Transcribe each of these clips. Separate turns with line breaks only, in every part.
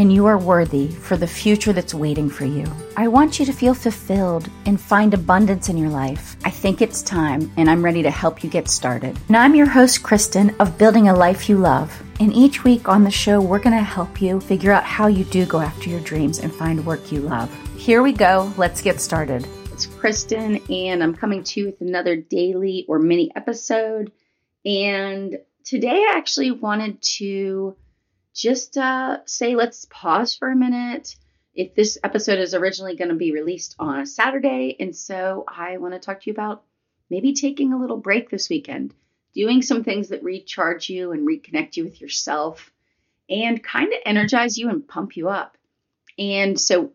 and you are worthy for the future that's waiting for you. I want you to feel fulfilled and find abundance in your life. I think it's time, and I'm ready to help you get started. And I'm your host, Kristen, of Building a Life You Love. And each week on the show, we're going to help you figure out how you do go after your dreams and find work you love. Here we go. Let's get started.
It's Kristen, and I'm coming to you with another daily or mini episode. And today I actually wanted to just uh, say let's pause for a minute. If this episode is originally going to be released on a Saturday, and so I want to talk to you about maybe taking a little break this weekend, doing some things that recharge you and reconnect you with yourself and kind of energize you and pump you up. And so,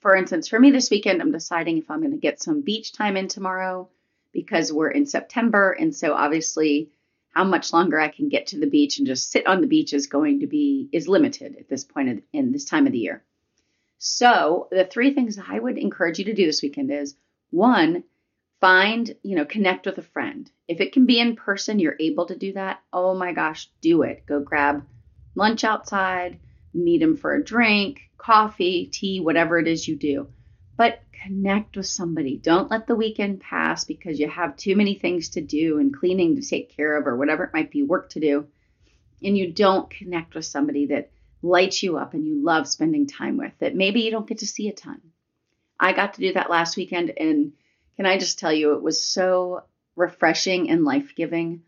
for instance, for me this weekend, I'm deciding if I'm going to get some beach time in tomorrow because we're in September. And so, obviously, how much longer I can get to the beach and just sit on the beach is going to be is limited at this point in, in this time of the year. So the three things I would encourage you to do this weekend is one, find, you know, connect with a friend. If it can be in person, you're able to do that. Oh my gosh, do it. Go grab lunch outside, meet them for a drink, coffee, tea, whatever it is you do. But connect with somebody. Don't let the weekend pass because you have too many things to do and cleaning to take care of or whatever it might be, work to do, and you don't connect with somebody that lights you up and you love spending time with that maybe you don't get to see a ton. I got to do that last weekend and can I just tell you it was so refreshing and life-giving.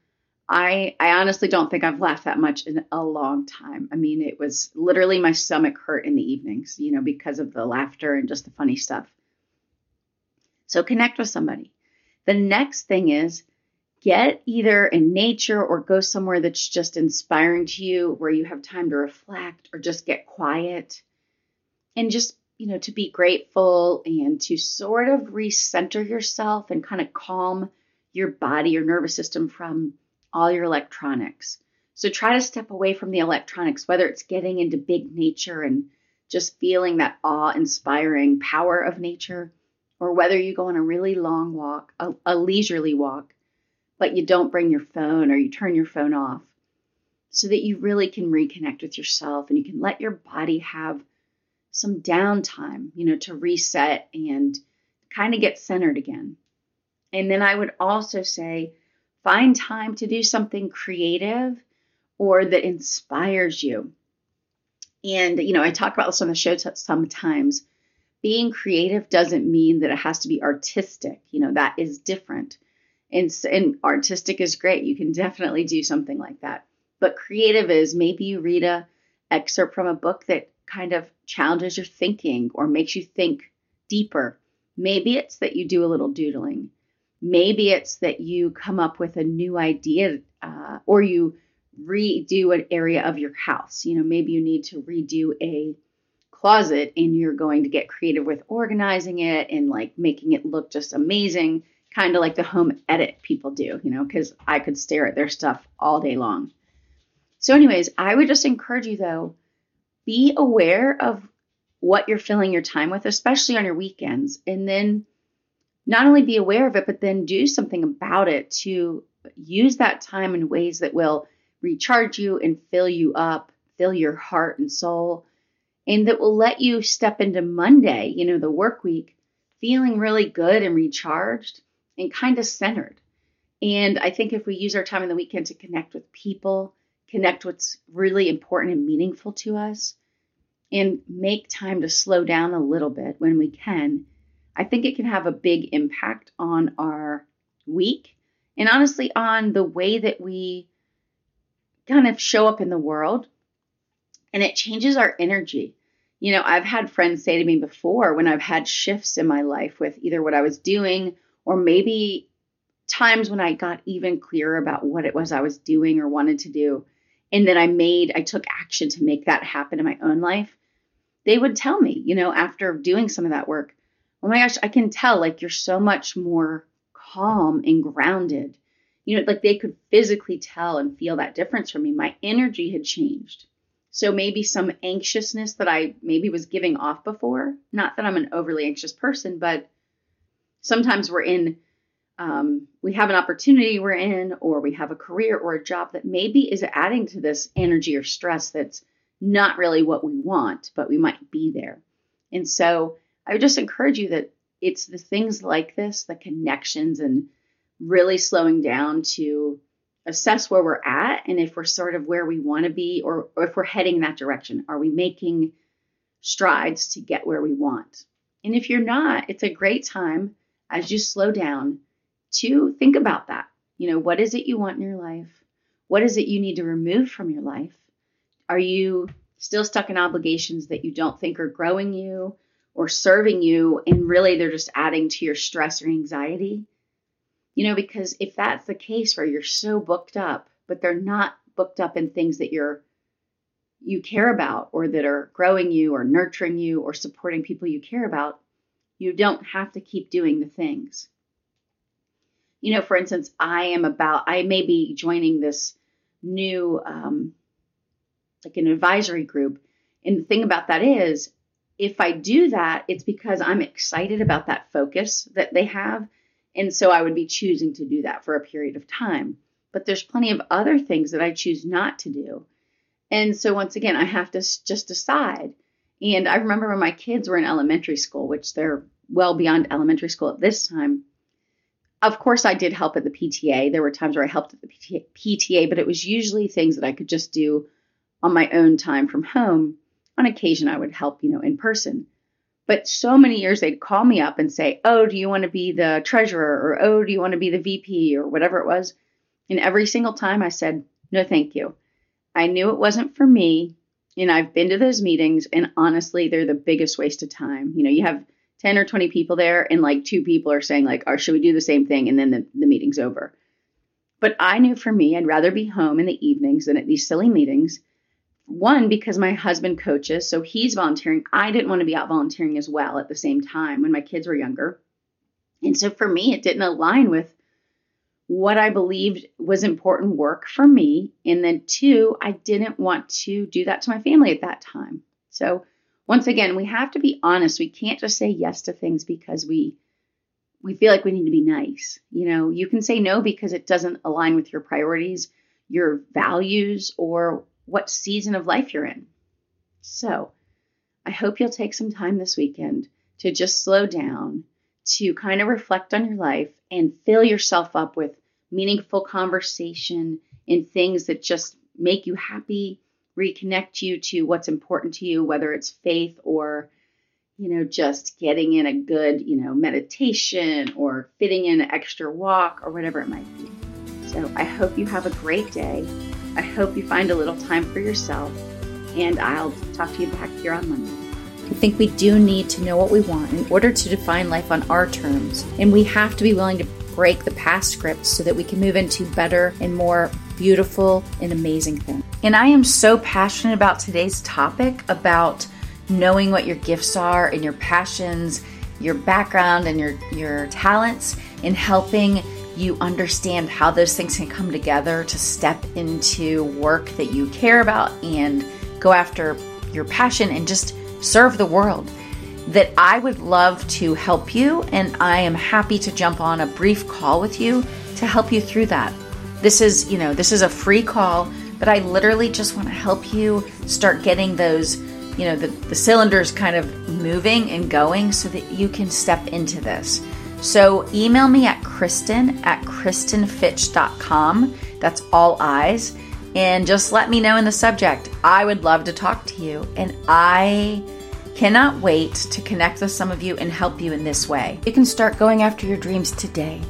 I I honestly don't think I've laughed that much in a long time. I mean, it was literally my stomach hurt in the evenings, you know, because of the laughter and just the funny stuff. So connect with somebody. The next thing is get either in nature or go somewhere that's just inspiring to you where you have time to reflect or just get quiet and just you know to be grateful and to sort of recenter yourself and kind of calm your body your nervous system from all your electronics so try to step away from the electronics whether it's getting into big nature and just feeling that awe inspiring power of nature or whether you go on a really long walk, a, a, leisurely walk, but you don't bring your phone or you turn your phone off so that you really can reconnect with yourself and you can let your body have some downtime, you know, to reset and kind of get centered again. And then I would also say find time to do something creative or that inspires you. And, you know, I talk about this on the show sometimes being creative doesn't mean that it has to be artistic. You know, that is different. And, and artistic is great. You can definitely do something like that. But creative is maybe you read a excerpt from a book that kind of challenges your thinking or makes you think deeper. Maybe it's that you do a little doodling. Maybe it's that you come up with a new idea uh, or you redo an area of your house. You know, maybe you need to redo a closet and you're going to get creative with organizing it and like making it look just amazing, kind of like the home edit people do, you know, because I could stare at their stuff all day long. So, anyways, I would just encourage you though, be aware of what you're filling your time with, especially on your weekends, and then not only be aware of it, but then do something about it to use that time in ways that will recharge you and fill you up, fill your heart and soul and that will let you step into Monday, you know, the work week, feeling really good and recharged and kind of centered. And I think if we use our time in the weekend to connect with people, connect what's really important and meaningful to us, and make time to slow down a little bit when we can, I think it can have a big impact on our week and honestly on the way that we kind of show up in the world and it changes our energy. You know, I've had friends say to me before when I've had shifts in my life with either what I was doing or maybe times when I got even clearer about what it was I was doing or wanted to do. And then I made, I took action to make that happen in my own life. They would tell me, you know, after doing some of that work, oh my gosh, I can tell like you're so much more calm and grounded. you know, like they could physically tell and feel that difference from me. My energy had changed. So maybe some anxiousness that I maybe was giving off before, not that I'm an overly anxious person, but sometimes we're in, um, we have an opportunity we're in, or we have a career or a job that maybe is adding to this energy or stress that's not really what we want, but we might be there. And so I would just encourage you that it's the things like this, the connections, and really slowing down to assess where we're at and if we're sort of where we want to be or, or if we're heading that direction. Are we making strides to get where we want? And if you're not, it's a great time as you slow down to think about that. You know, what is it you want in your life? What is it you need to remove from your life? Are you still stuck in obligations that you don't think are growing you or serving you and really they're just adding to your stress or anxiety? You know, because if that's the case where you're so booked up, but they're not booked up in things that you're you care about or that are growing you or nurturing you or supporting people you care about, you don't have to keep doing the things. You know, for instance, I am about, I may be joining this new, um, like an advisory group. And the thing about that is, if I do that, it's because I'm excited about that focus that they have. And so I would be choosing to do that for a period of time. But there's plenty of other things that I choose not to do. And so once again, I have to just decide and I remember when my kids were in elementary school, which they're well beyond elementary school at this time. Of course, I did help at the PTA. There were times where I helped at the PTA, but it was usually things that I could just do on my own time from home. On occasion, I would help, you know, in person. But so many years they'd call me up and say, Oh, do you want to be the treasurer? Or Oh, do you want to be the VP? Or whatever it was. And every single time I said, No, thank you. I knew it wasn't for me. And I've been to those meetings, and honestly, they're the biggest waste of time. You know, you have 10 or 20 people there, and like two people are saying, like, or should we do the same thing? And then the, the meeting's over. But I knew for me, I'd rather be home in the evenings than at these silly meetings. One, because my husband coaches, so he's volunteering. I didn't want to be out volunteering as well at the same time when my kids were younger. And so for me, it didn't align with what I believed was important work for me. And then, two, I didn't want to do that to my family at that time. So, once again, we have to be honest. We can't just say yes to things because we we feel like we need to be nice. You know, you can say no because it doesn't align with your priorities, your values, or what season of life you're in. So, I hope you'll take some time this weekend to just slow down, to kind of reflect on your life and fill yourself up with meaningful conversation and things that just make you happy, reconnect you to what's important to you, whether it's faith or you know, just getting in a good, you know, meditation or fitting in an extra walk or whatever it might be. So I hope you have a great day. I hope you find a little time for yourself, and I'll talk to you back here on Monday.
I think we do need to know what we want in order to define life on our terms, and we have to be willing to break the past scripts so that we can move into better and more beautiful and amazing things. And I am so passionate about today's topic about knowing what your gifts are and your passions, your background and your your talents in helping you understand how those things can come together to step into work that you care about and go after your passion and just serve the world that I would love to help you, and I am happy to jump on a brief call with you to help you through that. This is, you know, this is a free call, but I literally just want to help you start getting those, you know, the, the cylinders kind of moving and going so that you can step into this. So email me at Kristen at KristenFitch.com. That's all eyes. And just let me know in the subject. I would love to talk to you. And I Cannot wait to connect with some of you and help you in this way. You can start going after your dreams today.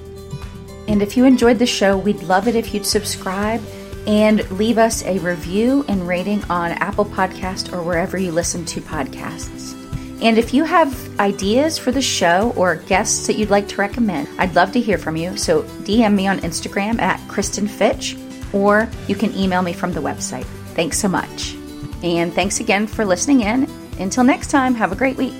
And if you enjoyed the show, we'd love it if you'd subscribe and leave us a review and rating on Apple Podcast or wherever you listen to podcasts. And if you have ideas for the show or guests that you'd like to recommend, I'd love to hear from you. So DM me on Instagram at Kristen Fitch or you can email me from the website. Thanks so much. And thanks again for listening in until next time, have a great week.